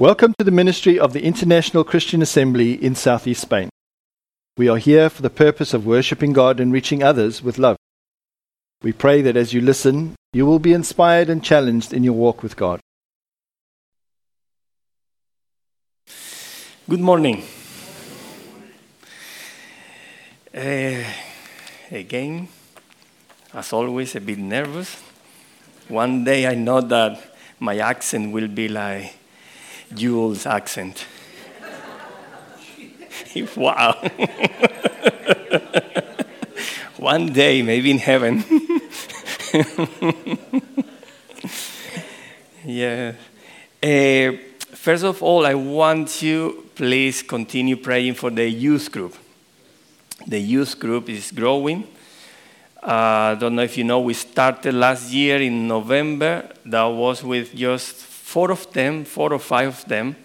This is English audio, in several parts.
Welcome to the ministry of the International Christian Assembly in Southeast Spain. We are here for the purpose of worshipping God and reaching others with love. We pray that as you listen, you will be inspired and challenged in your walk with God. Good morning. Uh, again, as always, a bit nervous. One day I know that my accent will be like Jules' accent. wow. One day, maybe in heaven. yeah. Uh, first of all, I want you please continue praying for the youth group. The youth group is growing. I uh, don't know if you know, we started last year in November. That was with just four of them, four or five of them.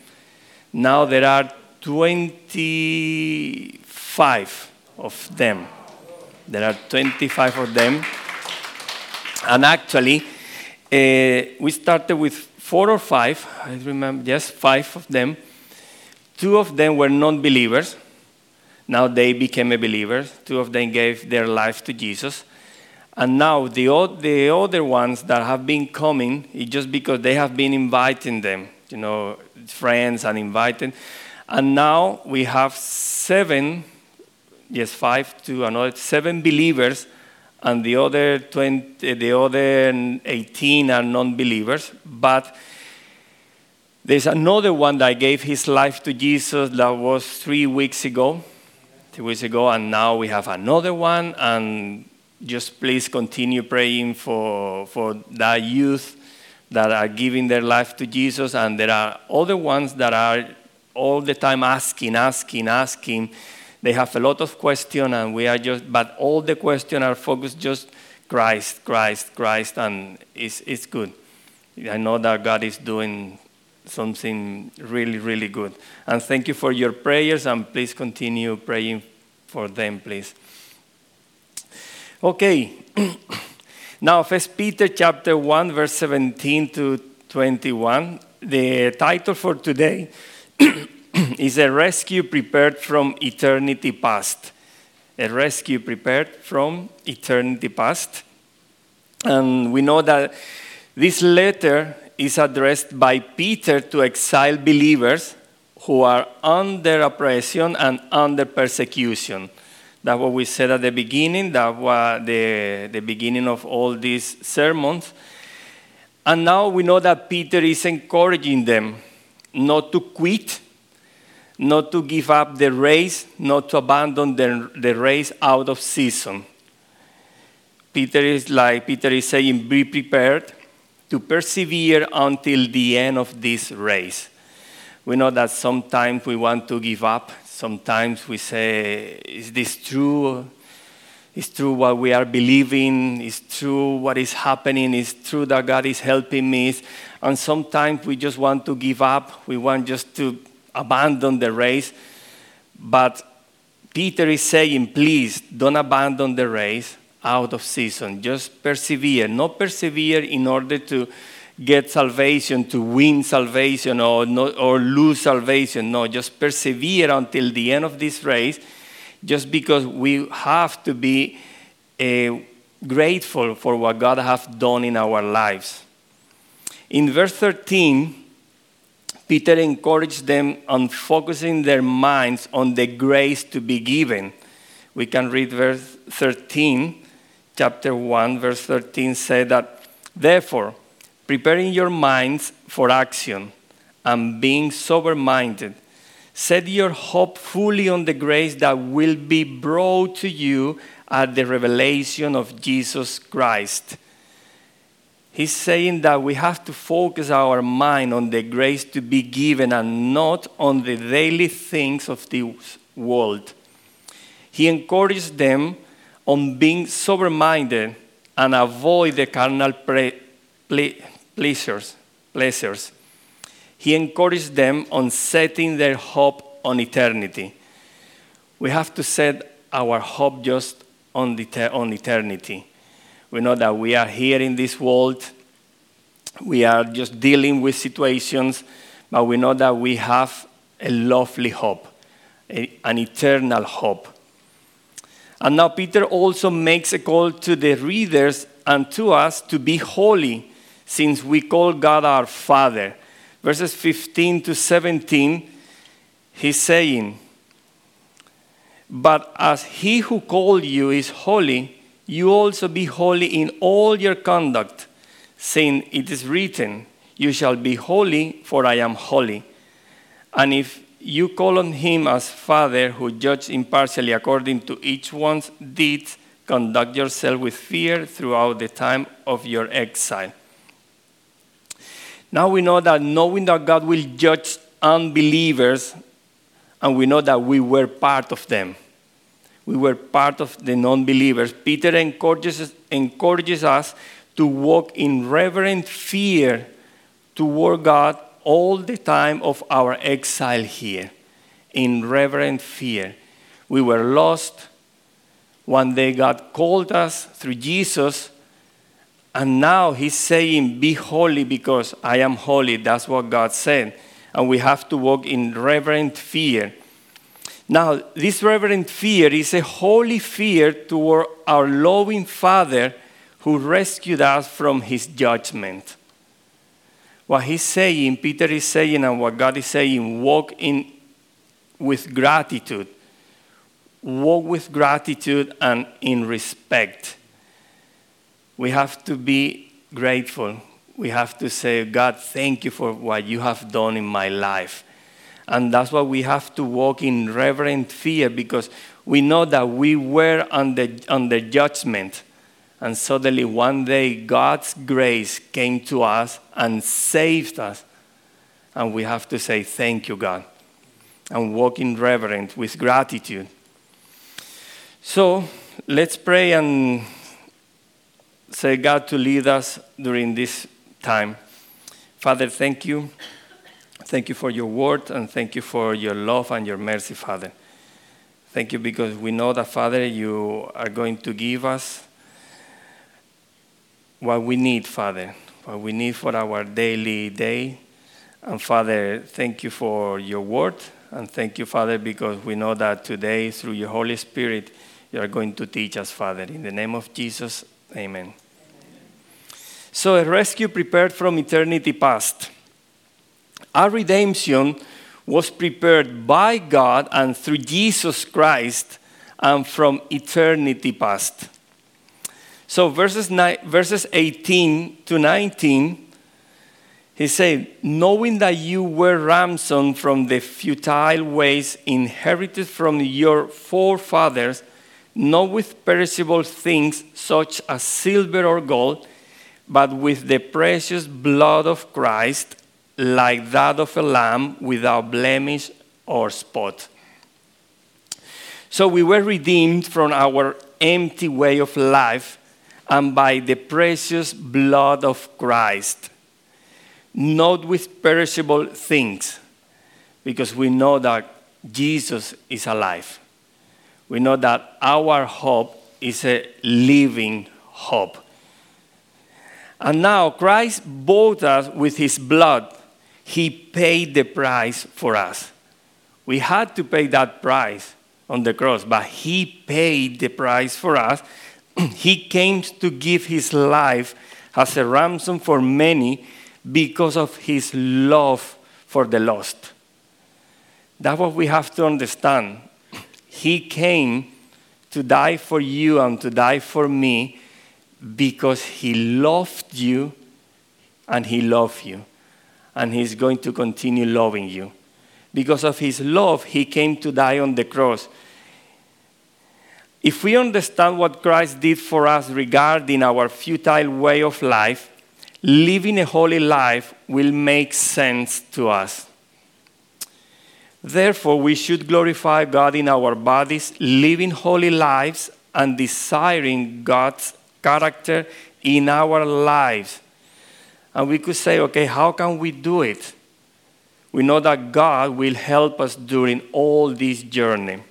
Now there are 25 of them. There are 25 of them. And actually, uh, we started with four or five, I remember, yes, five of them. Two of them were non believers. Now they became a believer. Two of them gave their life to Jesus. And now the, the other ones that have been coming, it's just because they have been inviting them, you know, friends and invited. And now we have seven, yes, five to another, seven believers, and the other, 20, the other 18 are non believers. But there's another one that gave his life to Jesus that was three weeks ago, three weeks ago, and now we have another one, and just please continue praying for, for that youth that are giving their life to Jesus, and there are other ones that are all the time asking, asking, asking. They have a lot of questions, and we are just, but all the questions are focused just Christ, Christ, Christ, and it's, it's good. I know that God is doing something really, really good. And thank you for your prayers, and please continue praying for them, please. Okay. now, First Peter chapter 1, verse 17 to 21. The title for today is A Rescue Prepared from Eternity Past. A rescue prepared from eternity past. And we know that this letter is addressed by Peter to exiled believers who are under oppression and under persecution. That's what we said at the beginning. That was the, the beginning of all these sermons. And now we know that Peter is encouraging them not to quit, not to give up the race, not to abandon the, the race out of season. Peter is like Peter is saying, be prepared to persevere until the end of this race. We know that sometimes we want to give up, sometimes we say, Is this true? Is true what we are believing? Is true what is happening? Is true that God is helping me? And sometimes we just want to give up. We want just to abandon the race. But Peter is saying, please don't abandon the race out of season. Just persevere. Not persevere in order to get salvation, to win salvation, or, not, or lose salvation. No, just persevere until the end of this race, just because we have to be uh, grateful for what God has done in our lives. In verse 13, Peter encouraged them on focusing their minds on the grace to be given. We can read verse 13, chapter 1, verse 13 said that, Therefore, preparing your minds for action and being sober minded. Set your hope fully on the grace that will be brought to you at the revelation of Jesus Christ. He's saying that we have to focus our mind on the grace to be given and not on the daily things of the world. He encouraged them on being sober minded and avoid the carnal pre- pleasures, pleasures. He encouraged them on setting their hope on eternity. We have to set our hope just on, the, on eternity. We know that we are here in this world, we are just dealing with situations, but we know that we have a lovely hope, a- an eternal hope. And now Peter also makes a call to the readers and to us to be holy, since we call God our Father. Verses 15 to 17, he's saying, But as he who called you is holy, you also be holy in all your conduct, saying, It is written, You shall be holy, for I am holy. And if you call on him as Father, who judges impartially according to each one's deeds, conduct yourself with fear throughout the time of your exile. Now we know that knowing that God will judge unbelievers, and we know that we were part of them. We were part of the non believers. Peter encourages, encourages us to walk in reverent fear toward God all the time of our exile here. In reverent fear. We were lost. One day God called us through Jesus. And now he's saying, Be holy because I am holy. That's what God said. And we have to walk in reverent fear. Now, this reverent fear is a holy fear toward our loving Father who rescued us from his judgment. What he's saying, Peter is saying, and what God is saying, walk in with gratitude. Walk with gratitude and in respect. We have to be grateful. We have to say, God, thank you for what you have done in my life. And that's why we have to walk in reverent fear because we know that we were under, under judgment. And suddenly, one day, God's grace came to us and saved us. And we have to say, Thank you, God. And walk in reverence with gratitude. So, let's pray and say, God, to lead us during this time. Father, thank you. Thank you for your word and thank you for your love and your mercy, Father. Thank you because we know that, Father, you are going to give us what we need, Father, what we need for our daily day. And Father, thank you for your word. And thank you, Father, because we know that today, through your Holy Spirit, you are going to teach us, Father. In the name of Jesus, amen. So, a rescue prepared from eternity past. Our redemption was prepared by God and through Jesus Christ and from eternity past. So, verses, verses 18 to 19, he said, Knowing that you were ransomed from the futile ways inherited from your forefathers, not with perishable things such as silver or gold, but with the precious blood of Christ, like that of a lamb without blemish or spot. So we were redeemed from our empty way of life and by the precious blood of Christ, not with perishable things, because we know that Jesus is alive. We know that our hope is a living hope. And now Christ bought us with his blood. He paid the price for us. We had to pay that price on the cross, but he paid the price for us. he came to give his life as a ransom for many because of his love for the lost. That's what we have to understand. He came to die for you and to die for me because he loved you and he loved you. And he's going to continue loving you. Because of his love, he came to die on the cross. If we understand what Christ did for us regarding our futile way of life, living a holy life will make sense to us. Therefore, we should glorify God in our bodies, living holy lives, and desiring God's character in our lives. And we could say, okay, how can we do it? We know that God will help us during all this journey.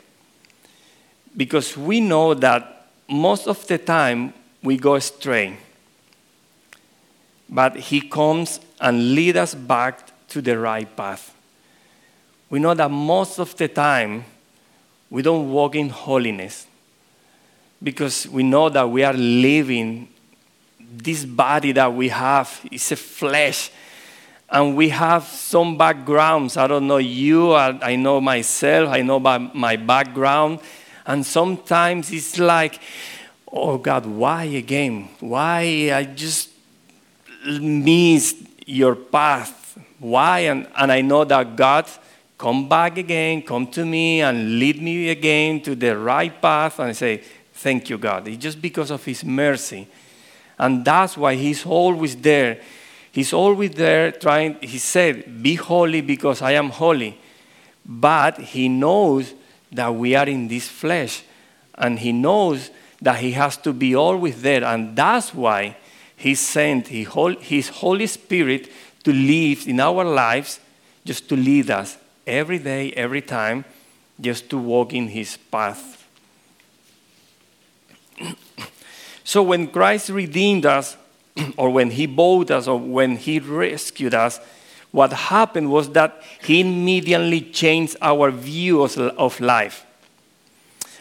Because we know that most of the time we go astray. But He comes and leads us back to the right path. We know that most of the time we don't walk in holiness because we know that we are living this body that we have is a flesh and we have some backgrounds. I don't know you i know myself i know my background. And sometimes it's like oh god why again? Why i just missed your path? Why? And, and i know that god come back again come to me and lead me again to the right path and I say thank you god it's just because of his mercy and that's why he's always there. He's always there trying, he said, Be holy because I am holy. But he knows that we are in this flesh. And he knows that he has to be always there. And that's why he sent his Holy Spirit to live in our lives, just to lead us every day, every time, just to walk in his path. So when Christ redeemed us, or when he bought us, or when he rescued us, what happened was that he immediately changed our view of life.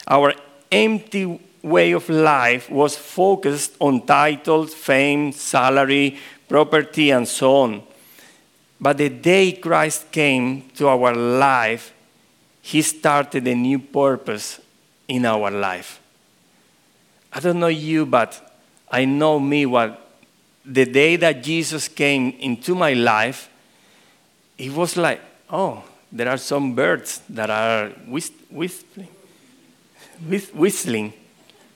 Our empty way of life was focused on titles, fame, salary, property, and so on. But the day Christ came to our life, he started a new purpose in our life. I don't know you, but I know me what the day that Jesus came into my life, it was like, oh, there are some birds that are whistling. whistling.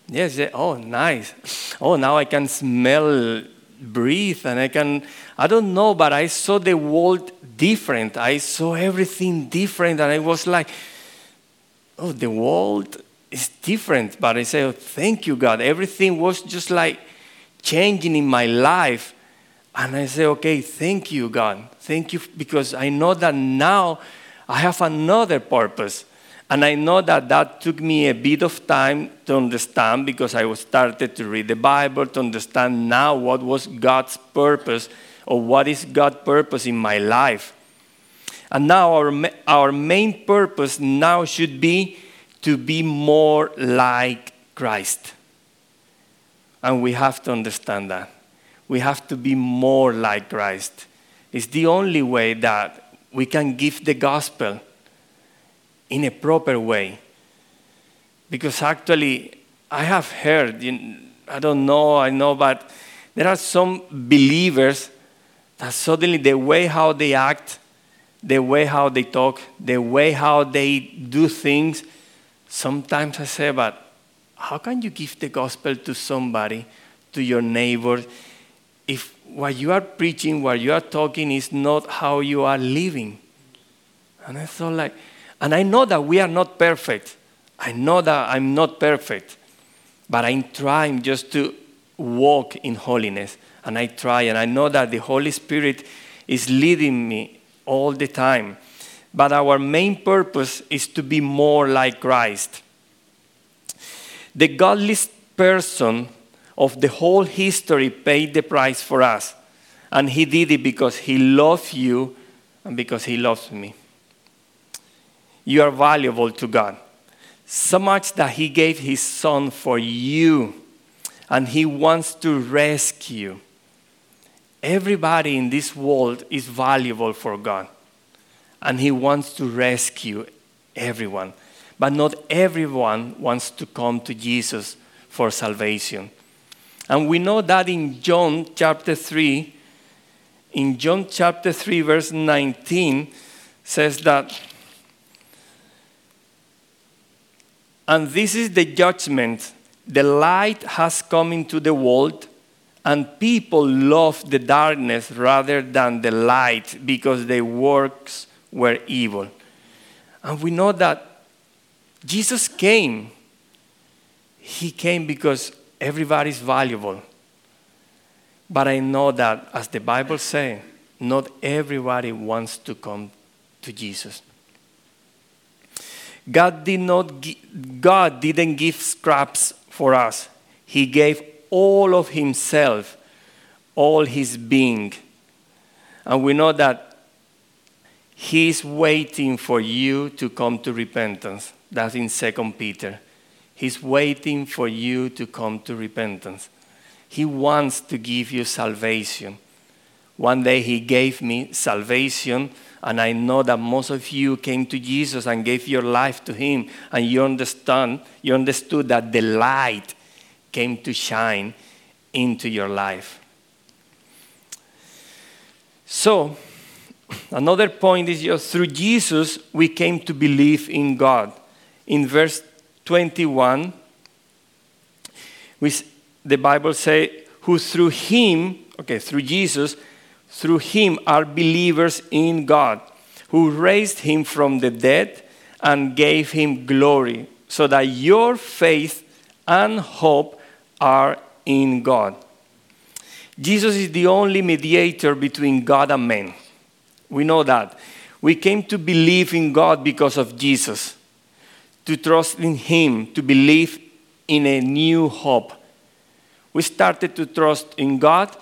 Yes, oh, nice. Oh, now I can smell, breathe, and I can, I don't know, but I saw the world different. I saw everything different, and I was like, oh, the world is different, but I say, oh, thank you, God. Everything was just like changing in my life. And I say, okay, thank you, God. Thank you, because I know that now I have another purpose. And I know that that took me a bit of time to understand because I was started to read the Bible to understand now what was God's purpose or what is God's purpose in my life. And now our, our main purpose now should be to be more like Christ. And we have to understand that. We have to be more like Christ. It's the only way that we can give the gospel in a proper way. Because actually, I have heard, I don't know, I know, but there are some believers that suddenly the way how they act, the way how they talk, the way how they do things, Sometimes I say, but how can you give the gospel to somebody, to your neighbor, if what you are preaching, what you are talking is not how you are living? And I thought, like, and I know that we are not perfect. I know that I'm not perfect, but I'm trying just to walk in holiness. And I try, and I know that the Holy Spirit is leading me all the time but our main purpose is to be more like Christ. The godliest person of the whole history paid the price for us, and he did it because he loved you and because he loves me. You are valuable to God, so much that he gave his son for you, and he wants to rescue. Everybody in this world is valuable for God and He wants to rescue everyone. But not everyone wants to come to Jesus for salvation. And we know that in John chapter 3, in John chapter 3, verse 19, says that, and this is the judgment the light has come into the world, and people love the darkness rather than the light because their works were evil. And we know that Jesus came. He came because everybody is valuable. But I know that, as the Bible says, not everybody wants to come to Jesus. God did not God didn't give scraps for us. He gave all of himself, all his being. And we know that He's waiting for you to come to repentance. That's in 2 Peter. He's waiting for you to come to repentance. He wants to give you salvation. One day He gave me salvation, and I know that most of you came to Jesus and gave your life to Him, and you understand, you understood that the light came to shine into your life. So, another point is just through Jesus we came to believe in God. In verse 21, we, the Bible say, who through him, okay, through Jesus, through him are believers in God, who raised him from the dead and gave him glory, so that your faith and hope are in God. Jesus is the only mediator between God and men. We know that. We came to believe in God because of Jesus, to trust in Him, to believe in a new hope. We started to trust in God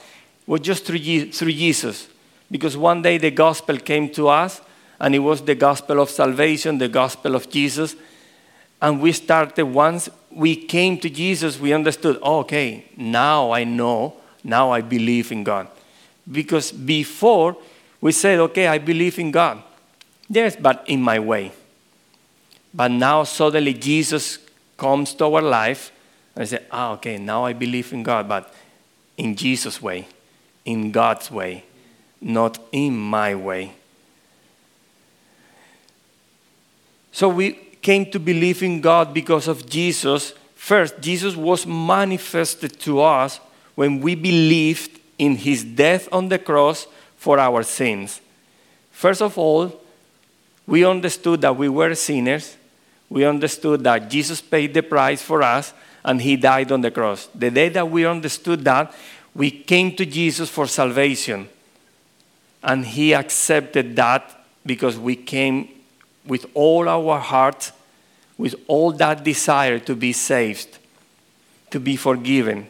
was just through, through Jesus, because one day the gospel came to us, and it was the gospel of salvation, the gospel of Jesus. And we started, once we came to Jesus, we understood, oh, okay, now I know, now I believe in God. Because before, we said, okay, I believe in God. Yes, but in my way. But now suddenly Jesus comes to our life and I say, ah, okay, now I believe in God, but in Jesus' way, in God's way, not in my way. So we came to believe in God because of Jesus. First, Jesus was manifested to us when we believed in his death on the cross for our sins. First of all, we understood that we were sinners. We understood that Jesus paid the price for us and he died on the cross. The day that we understood that, we came to Jesus for salvation. And he accepted that because we came with all our heart, with all that desire to be saved, to be forgiven.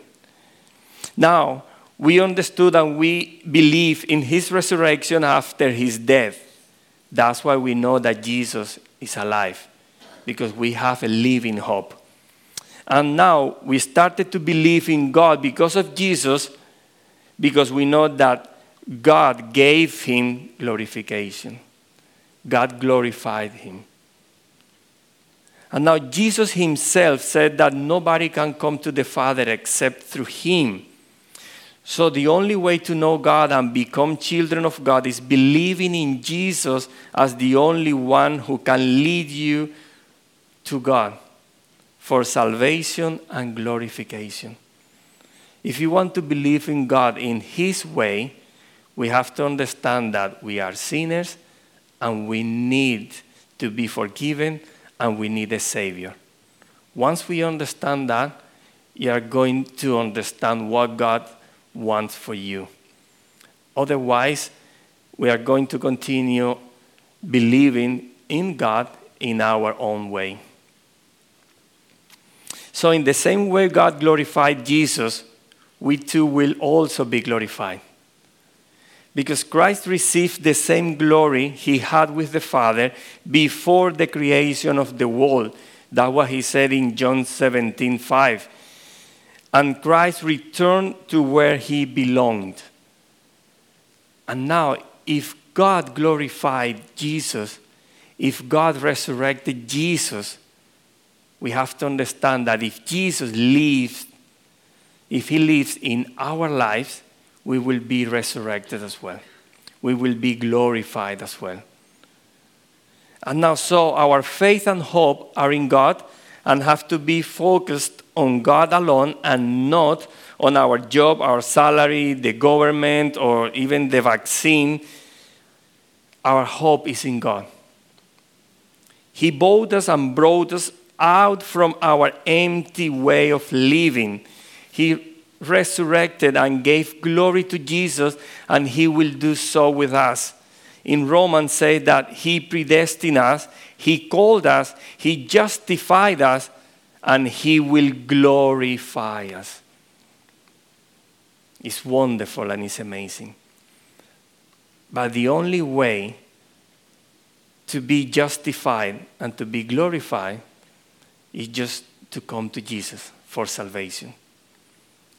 Now, we understood and we believe in his resurrection after his death. That's why we know that Jesus is alive, because we have a living hope. And now we started to believe in God because of Jesus, because we know that God gave him glorification. God glorified him. And now Jesus himself said that nobody can come to the Father except through him. So, the only way to know God and become children of God is believing in Jesus as the only one who can lead you to God for salvation and glorification. If you want to believe in God in His way, we have to understand that we are sinners and we need to be forgiven and we need a Savior. Once we understand that, you are going to understand what God wants for you. Otherwise, we are going to continue believing in God in our own way. So, in the same way God glorified Jesus, we too will also be glorified. Because Christ received the same glory he had with the Father before the creation of the world. That's what he said in John 17 5 and Christ returned to where he belonged. And now, if God glorified Jesus, if God resurrected Jesus, we have to understand that if Jesus lives, if he lives in our lives, we will be resurrected as well. We will be glorified as well. And now, so our faith and hope are in God and have to be focused on God alone and not on our job, our salary, the government, or even the vaccine. Our hope is in God. He bought us and brought us out from our empty way of living. He resurrected and gave glory to Jesus, and He will do so with us. In Romans, say that He predestined us, he called us, He justified us, and He will glorify us. It's wonderful and it's amazing. But the only way to be justified and to be glorified is just to come to Jesus for salvation.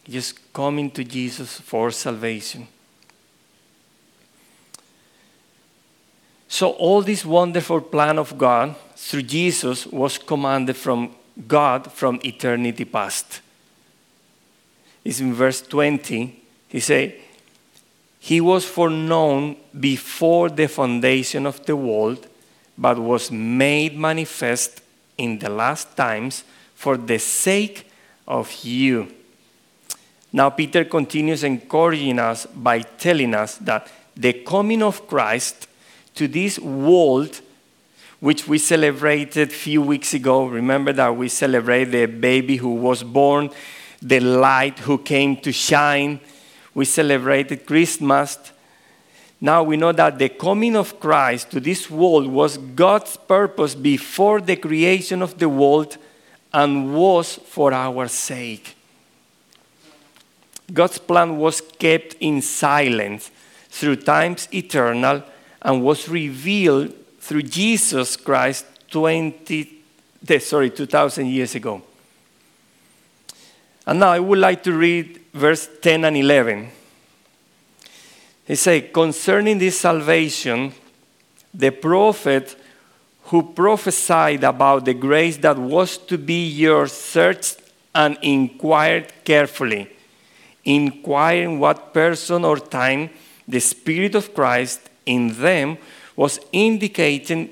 Just coming to Jesus for salvation. So, all this wonderful plan of God through Jesus was commanded from God from eternity past. It's in verse 20. He said, He was foreknown before the foundation of the world, but was made manifest in the last times for the sake of you. Now, Peter continues encouraging us by telling us that the coming of Christ to this world, which we celebrated a few weeks ago. Remember that we celebrated the baby who was born, the light who came to shine. We celebrated Christmas. Now we know that the coming of Christ to this world was God's purpose before the creation of the world and was for our sake. God's plan was kept in silence through times eternal and was revealed through Jesus Christ 20, sorry, 2,000 years ago. And now I would like to read verse 10 and 11. He said, Concerning this salvation, the prophet who prophesied about the grace that was to be yours searched and inquired carefully, inquiring what person or time the Spirit of Christ in them was indicating,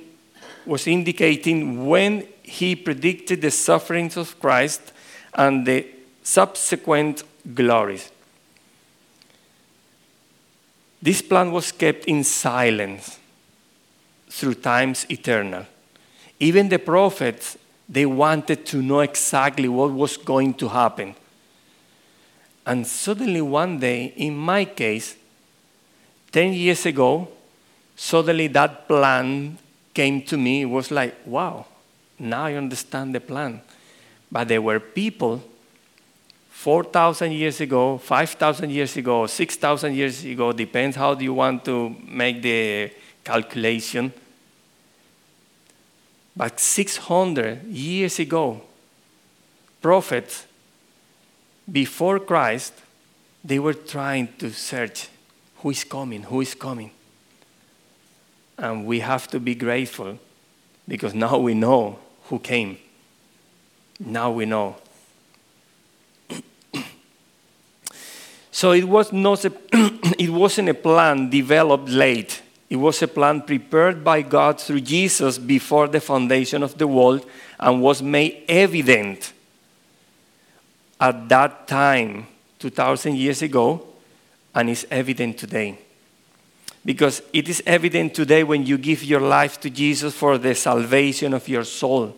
was indicating when he predicted the sufferings of Christ and the subsequent glories. This plan was kept in silence through times eternal. Even the prophets, they wanted to know exactly what was going to happen. And suddenly, one day, in my case, 10 years ago, suddenly that plan came to me. It was like, wow, now I understand the plan. But there were people 4,000 years ago, 5,000 years ago, 6,000 years ago, depends how you want to make the calculation. But 600 years ago, prophets before Christ, they were trying to search who is coming, who is coming. And we have to be grateful because now we know who came. Now we know. So it, was not a, it wasn't a plan developed late. It was a plan prepared by God through Jesus before the foundation of the world and was made evident at that time, 2,000 years ago, and is evident today because it is evident today when you give your life to Jesus for the salvation of your soul.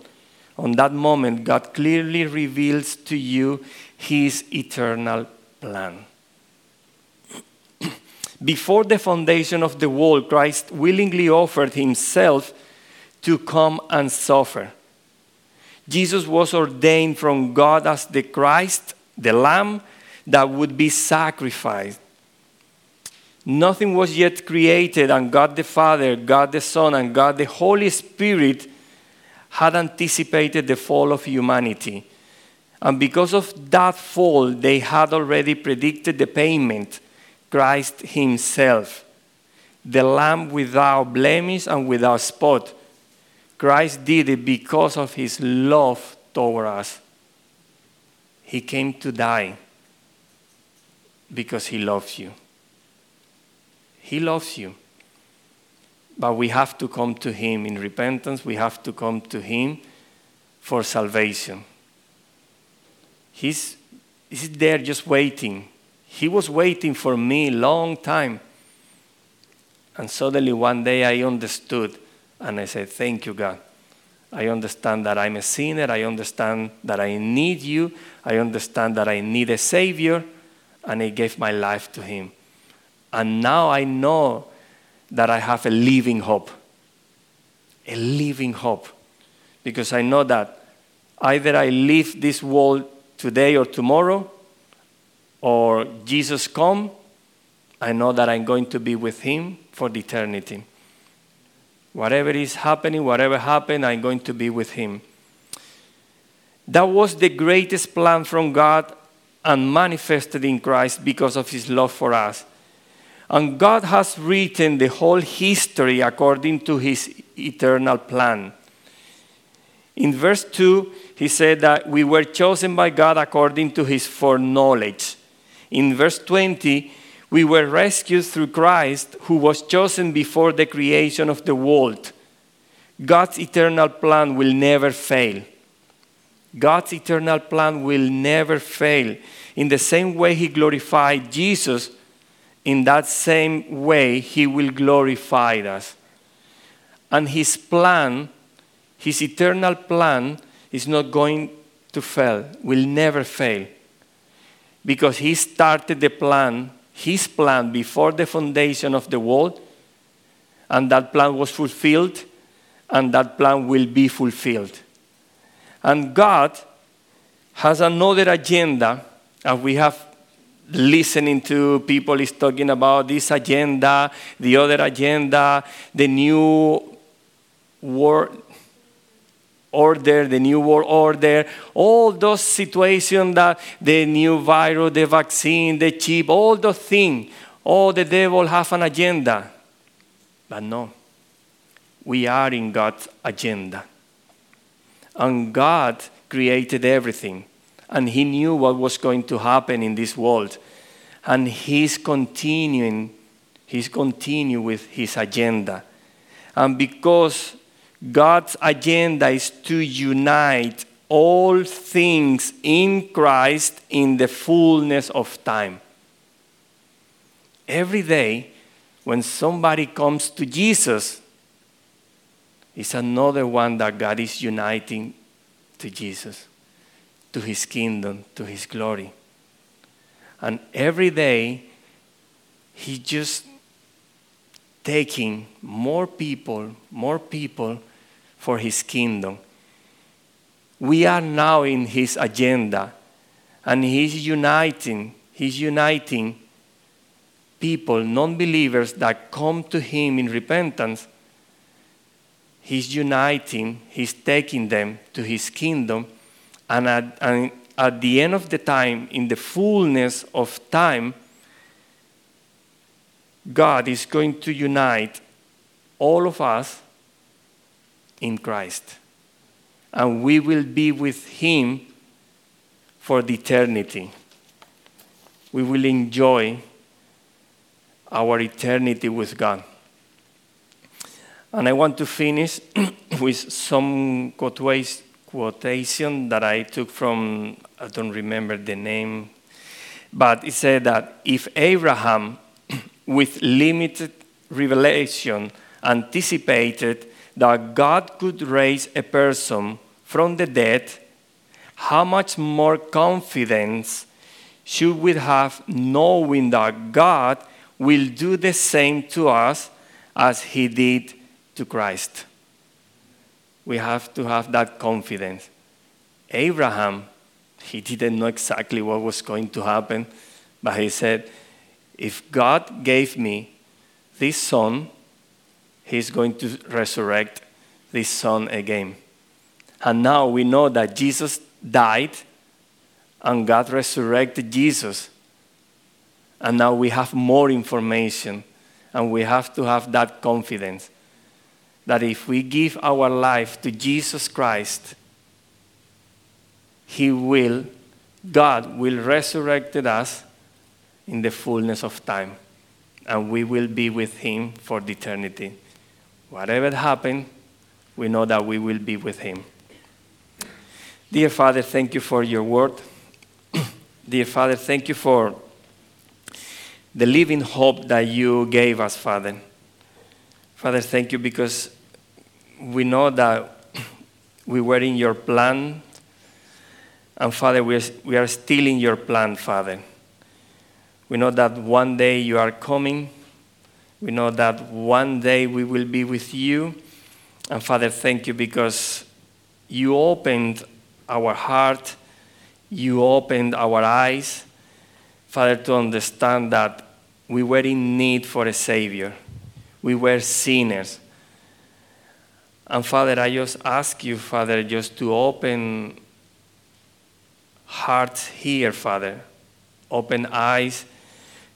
On that moment, God clearly reveals to you his eternal plan. Before the foundation of the world, Christ willingly offered himself to come and suffer. Jesus was ordained from God as the Christ, the Lamb that would be sacrificed Nothing was yet created, and God the Father, God the Son, and God the Holy Spirit had anticipated the fall of humanity. And because of that fall, they had already predicted the payment Christ Himself, the Lamb without blemish and without spot. Christ did it because of His love toward us. He came to die because He loves you. He loves you. But we have to come to Him in repentance, we have to come to Him for salvation. He's, he's there just waiting. He was waiting for me a long time. And suddenly one day I understood and I said, Thank you, God. I understand that I'm a sinner. I understand that I need you. I understand that I need a Savior. And I gave my life to Him. And now I know that I have a living hope. A living hope. Because I know that either I leave this world today or tomorrow, or Jesus come, I know that I'm going to be with him for the eternity. Whatever is happening, whatever happened, I'm going to be with him. That was the greatest plan from God and manifested in Christ because of his love for us. And God has written the whole history according to his eternal plan. In verse 2, he said that we were chosen by God according to his foreknowledge. In verse 20, we were rescued through Christ, who was chosen before the creation of the world. God's eternal plan will never fail. God's eternal plan will never fail. In the same way He glorified Jesus, in that same way He will glorify us. And His plan, His eternal plan, is not going to fail, will never fail. Because He started the plan, His plan, before the foundation of the world, and that plan was fulfilled, and that plan will be fulfilled. And God has another agenda, and we have listening to people is talking about this agenda, the other agenda, the new world order, the new world order, all those situations that the new virus, the vaccine, the chip, all those things, all oh, the devil have an agenda. But no, we are in God's agenda. And God created everything. And He knew what was going to happen in this world. And He's continuing, He's continuing with His agenda. And because God's agenda is to unite all things in Christ in the fullness of time. Every day, when somebody comes to Jesus, it's another one that God is uniting to Jesus, to his kingdom, to his glory. And every day, he just taking more people, more people for his kingdom. We are now in his agenda, and he's uniting, he's uniting people, non believers that come to him in repentance He's uniting, He's taking them to His kingdom. And at, and at the end of the time, in the fullness of time, God is going to unite all of us in Christ. And we will be with Him for the eternity. We will enjoy our eternity with God. And I want to finish with some quotation that I took from, I don't remember the name, but it said that if Abraham, with limited revelation, anticipated that God could raise a person from the dead, how much more confidence should we have knowing that God will do the same to us as he did to Christ. We have to have that confidence. Abraham, he didn't know exactly what was going to happen, but he said, If God gave me this son, he's going to resurrect this son again. And now we know that Jesus died and God resurrected Jesus. And now we have more information and we have to have that confidence that if we give our life to Jesus Christ, He will, God will resurrect us in the fullness of time, and we will be with Him for eternity. Whatever happens, we know that we will be with Him. Dear Father, thank you for your word. Dear Father, thank you for the living hope that you gave us, Father. Father, thank you because we know that we were in your plan. And Father, we are, we are still in your plan, Father. We know that one day you are coming. We know that one day we will be with you. And Father, thank you because you opened our heart, you opened our eyes, Father, to understand that we were in need for a Savior we were sinners. And Father, I just ask you, Father, just to open hearts here, Father. Open eyes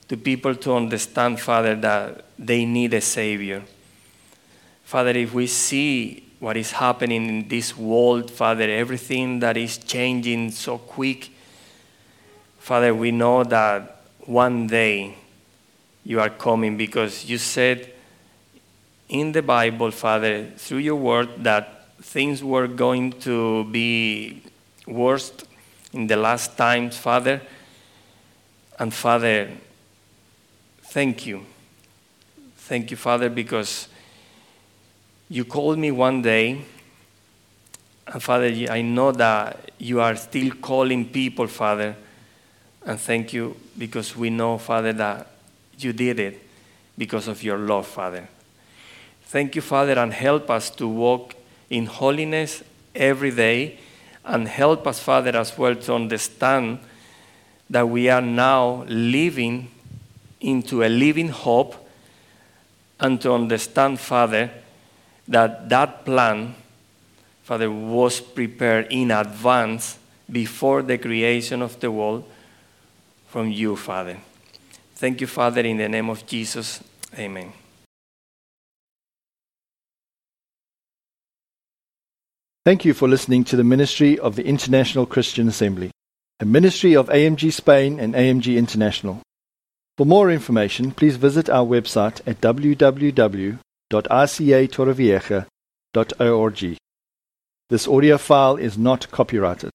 to people to understand, Father, that they need a Savior. Father, if we see what is happening in this world, Father, everything that is changing so quick, Father, we know that one day you are coming because you said in the Bible, Father, through your word, that things were going to be worse in the last times, Father. And Father, thank you. Thank you, Father, because you called me one day. And Father, I know that you are still calling people, Father. And thank you because we know, Father, that you did it because of your love, Father. Thank you, Father, and help us to walk in holiness every day. And help us, Father, as well to understand that we are now living into a living hope and to understand, Father, that that plan, Father, was prepared in advance before the creation of the world from you, Father. Thank you, Father, in the name of Jesus. Amen. Thank you for listening to the ministry of the International Christian Assembly, a ministry of AMG Spain and AMG International. For more information, please visit our website at www.icatorrevieja.org. This audio file is not copyrighted.